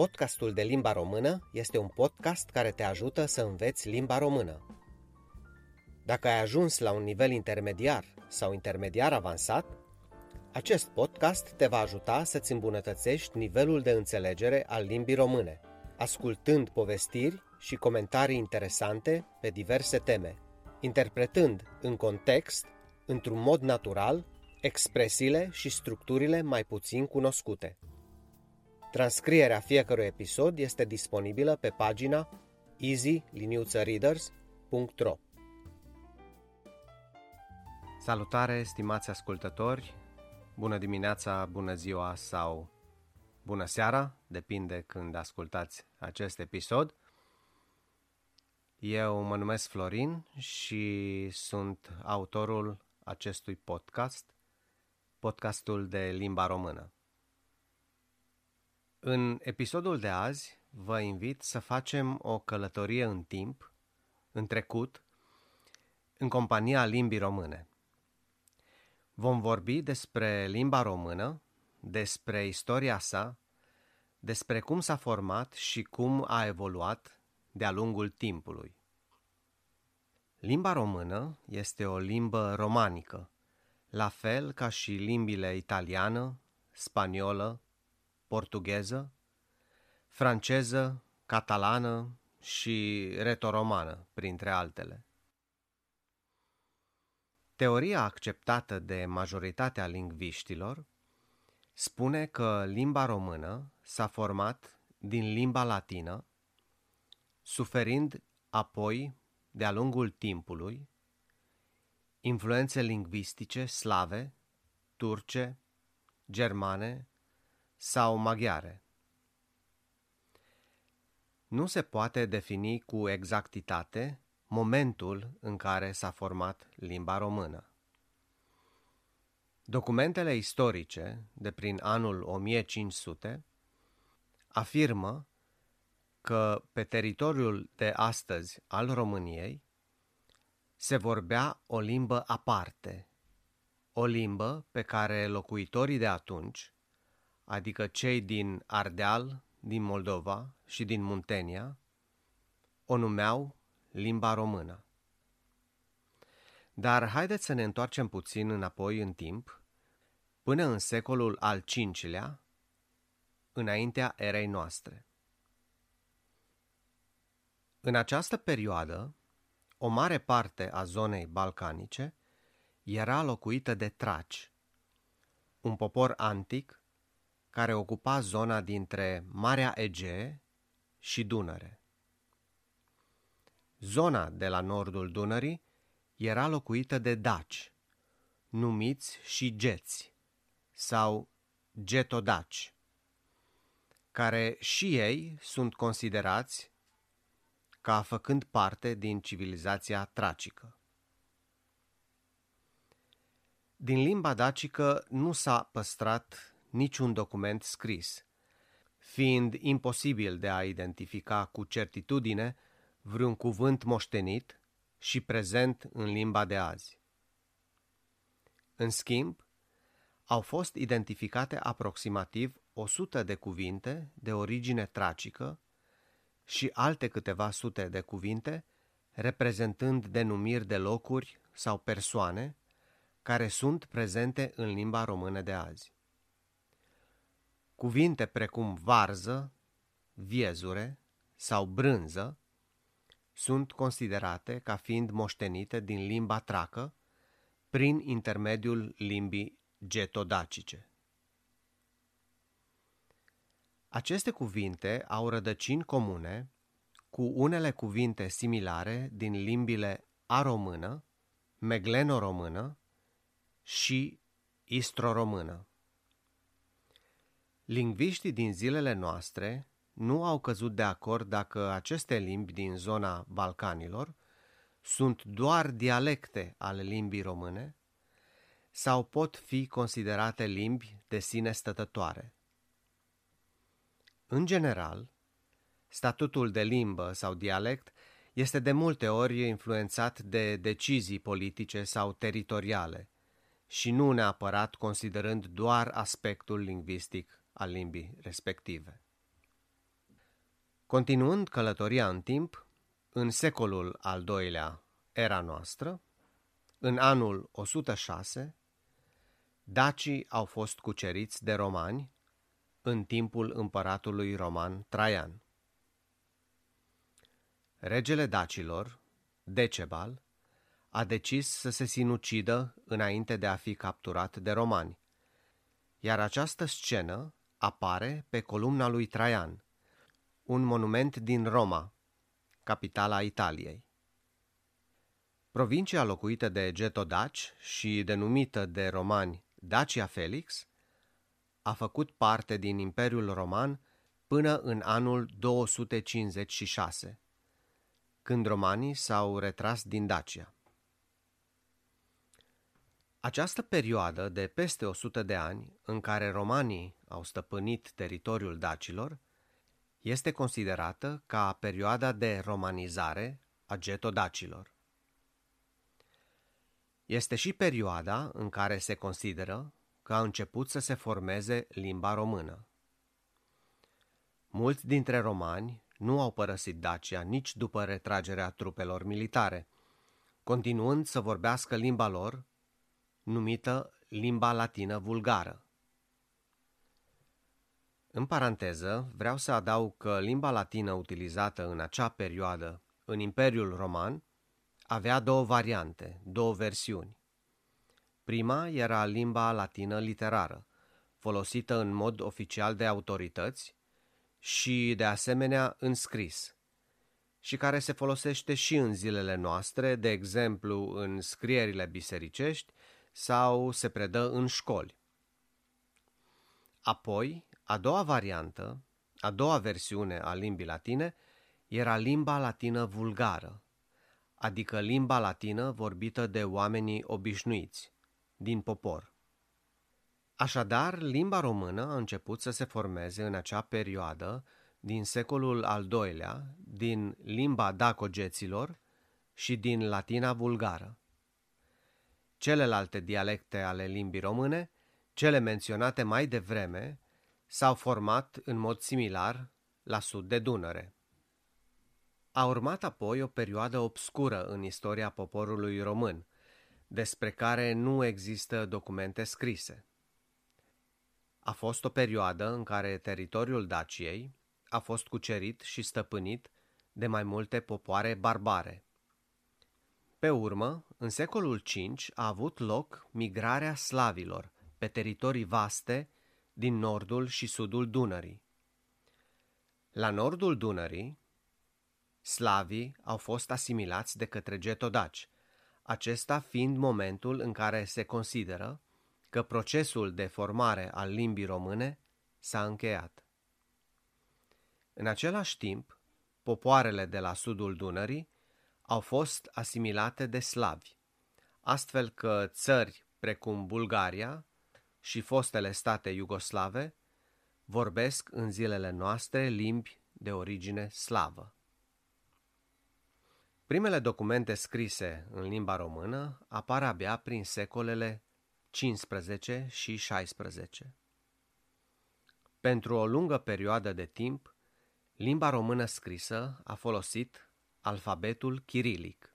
Podcastul de limba română este un podcast care te ajută să înveți limba română. Dacă ai ajuns la un nivel intermediar sau intermediar avansat, acest podcast te va ajuta să-ți îmbunătățești nivelul de înțelegere al limbii române, ascultând povestiri și comentarii interesante pe diverse teme, interpretând în context, într-un mod natural, expresiile și structurile mai puțin cunoscute. Transcrierea fiecărui episod este disponibilă pe pagina easy-readers.ro Salutare, stimați ascultători! Bună dimineața, bună ziua sau bună seara, depinde când ascultați acest episod. Eu mă numesc Florin și sunt autorul acestui podcast, podcastul de limba română. În episodul de azi vă invit să facem o călătorie în timp, în trecut, în compania limbii române. Vom vorbi despre limba română, despre istoria sa, despre cum s-a format și cum a evoluat de-a lungul timpului. Limba română este o limbă romanică, la fel ca și limbile italiană, spaniolă, portugheză, franceză, catalană și retoromană, printre altele. Teoria acceptată de majoritatea lingviștilor spune că limba română s-a format din limba latină, suferind apoi, de-a lungul timpului, influențe lingvistice slave, turce, germane sau maghiare. Nu se poate defini cu exactitate momentul în care s-a format limba română. Documentele istorice de prin anul 1500 afirmă că pe teritoriul de astăzi al României se vorbea o limbă aparte, o limbă pe care locuitorii de atunci adică cei din Ardeal, din Moldova și din Muntenia, o numeau limba română. Dar haideți să ne întoarcem puțin înapoi în timp, până în secolul al V-lea, înaintea erei noastre. În această perioadă, o mare parte a zonei balcanice era locuită de traci, un popor antic care ocupa zona dintre Marea Egee și Dunăre. Zona de la nordul Dunării era locuită de daci, numiți și geți sau getodaci, care și ei sunt considerați ca făcând parte din civilizația tracică. Din limba dacică nu s-a păstrat niciun document scris, fiind imposibil de a identifica cu certitudine vreun cuvânt moștenit și prezent în limba de azi. În schimb, au fost identificate aproximativ 100 de cuvinte de origine tracică și alte câteva sute de cuvinte reprezentând denumiri de locuri sau persoane care sunt prezente în limba română de azi. Cuvinte precum varză, viezure sau brânză sunt considerate ca fiind moștenite din limba tracă prin intermediul limbii getodacice. Aceste cuvinte au rădăcini comune cu unele cuvinte similare din limbile aromână, megleno-română și istro-română. Lingviștii din zilele noastre nu au căzut de acord dacă aceste limbi din zona Balcanilor sunt doar dialecte ale limbii române sau pot fi considerate limbi de sine stătătoare. În general, statutul de limbă sau dialect este de multe ori influențat de decizii politice sau teritoriale și nu neapărat considerând doar aspectul lingvistic al limbii respective. Continuând călătoria în timp, în secolul al doilea era noastră, în anul 106, dacii au fost cuceriți de romani în timpul împăratului roman Traian. Regele dacilor, Decebal, a decis să se sinucidă înainte de a fi capturat de romani, iar această scenă apare pe columna lui Traian, un monument din Roma, capitala Italiei. Provincia locuită de getodaci și denumită de romani Dacia Felix a făcut parte din Imperiul Roman până în anul 256, când romanii s-au retras din Dacia. Această perioadă de peste 100 de ani, în care romanii au stăpânit teritoriul dacilor, este considerată ca perioada de romanizare a getodacilor. Este și perioada în care se consideră că a început să se formeze limba română. Mulți dintre romani nu au părăsit Dacia nici după retragerea trupelor militare, continuând să vorbească limba lor, numită limba latină vulgară. În paranteză, vreau să adaug că limba latină utilizată în acea perioadă în Imperiul Roman avea două variante, două versiuni. Prima era limba latină literară, folosită în mod oficial de autorități și, de asemenea, în scris, și care se folosește și în zilele noastre, de exemplu în scrierile bisericești sau se predă în școli. Apoi, a doua variantă, a doua versiune a limbii latine, era limba latină vulgară, adică limba latină vorbită de oamenii obișnuiți, din popor. Așadar, limba română a început să se formeze în acea perioadă, din secolul al doilea, din limba dacogeților și din latina vulgară. Celelalte dialecte ale limbii române, cele menționate mai devreme, s-au format în mod similar la sud de Dunăre. A urmat apoi o perioadă obscură în istoria poporului român, despre care nu există documente scrise. A fost o perioadă în care teritoriul Daciei a fost cucerit și stăpânit de mai multe popoare barbare. Pe urmă, în secolul V a avut loc migrarea slavilor pe teritorii vaste din nordul și sudul Dunării. La nordul Dunării, slavii au fost asimilați de către getodaci, acesta fiind momentul în care se consideră că procesul de formare al limbii române s-a încheiat. În același timp, popoarele de la sudul Dunării au fost asimilate de slavi, astfel că țări precum Bulgaria și fostele state iugoslave vorbesc în zilele noastre limbi de origine slavă. Primele documente scrise în limba română apar abia prin secolele 15 și 16. Pentru o lungă perioadă de timp, limba română scrisă a folosit alfabetul chirilic.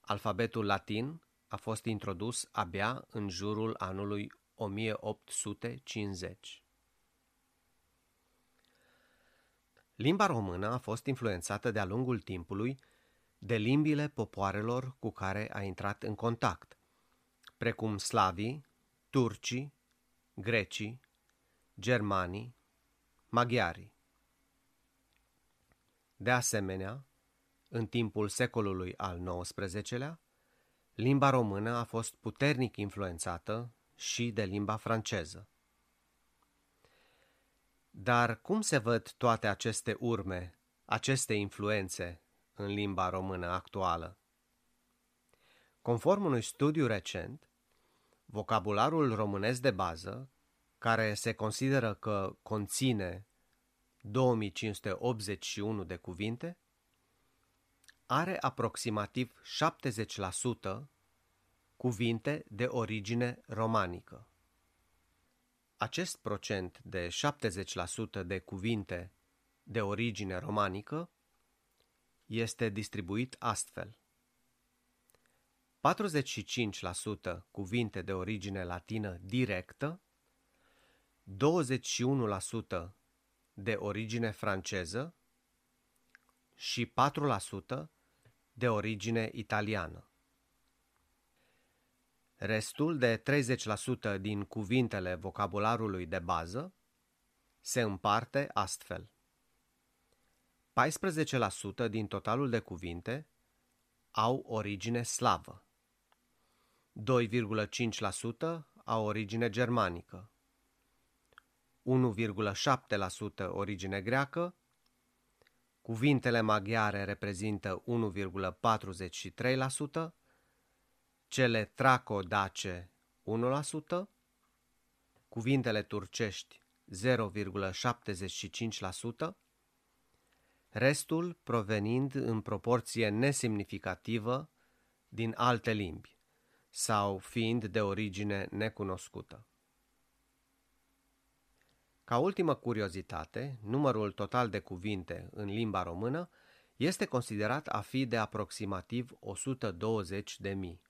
Alfabetul latin a fost introdus abia în jurul anului 1850. Limba română a fost influențată de-a lungul timpului de limbile popoarelor cu care a intrat în contact, precum slavii, turcii, grecii, germanii, maghiarii. De asemenea, în timpul secolului al XIX-lea, limba română a fost puternic influențată și de limba franceză. Dar cum se văd toate aceste urme, aceste influențe în limba română actuală? Conform unui studiu recent, vocabularul românesc de bază, care se consideră că conține 2581 de cuvinte, are aproximativ 70% cuvinte de origine romanică. Acest procent de 70% de cuvinte de origine romanică este distribuit astfel. 45% cuvinte de origine latină directă, 21% de origine franceză și 4% de origine italiană. Restul de 30% din cuvintele vocabularului de bază se împarte astfel. 14% din totalul de cuvinte au origine slavă. 2,5% au origine germanică, 1,7% origine greacă, cuvintele maghiare reprezintă 1,43%, cele traco-dace 1%, cuvintele turcești 0,75%, restul provenind în proporție nesemnificativă din alte limbi sau fiind de origine necunoscută. Ca ultimă curiozitate, numărul total de cuvinte în limba română este considerat a fi de aproximativ 120 de mii.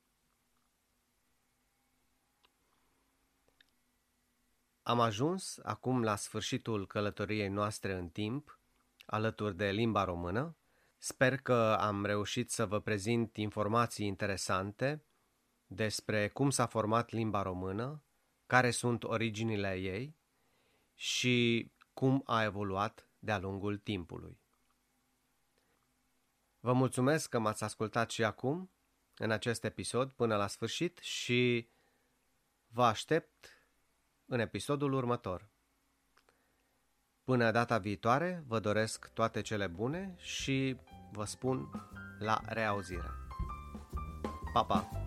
Am ajuns acum la sfârșitul călătoriei noastre în timp, alături de limba română. Sper că am reușit să vă prezint informații interesante despre cum s-a format limba română, care sunt originile ei și cum a evoluat de-a lungul timpului. Vă mulțumesc că m-ați ascultat și acum, în acest episod, până la sfârșit și vă aștept în episodul următor. Până data viitoare, vă doresc toate cele bune și vă spun la reauzire. Pa, pa!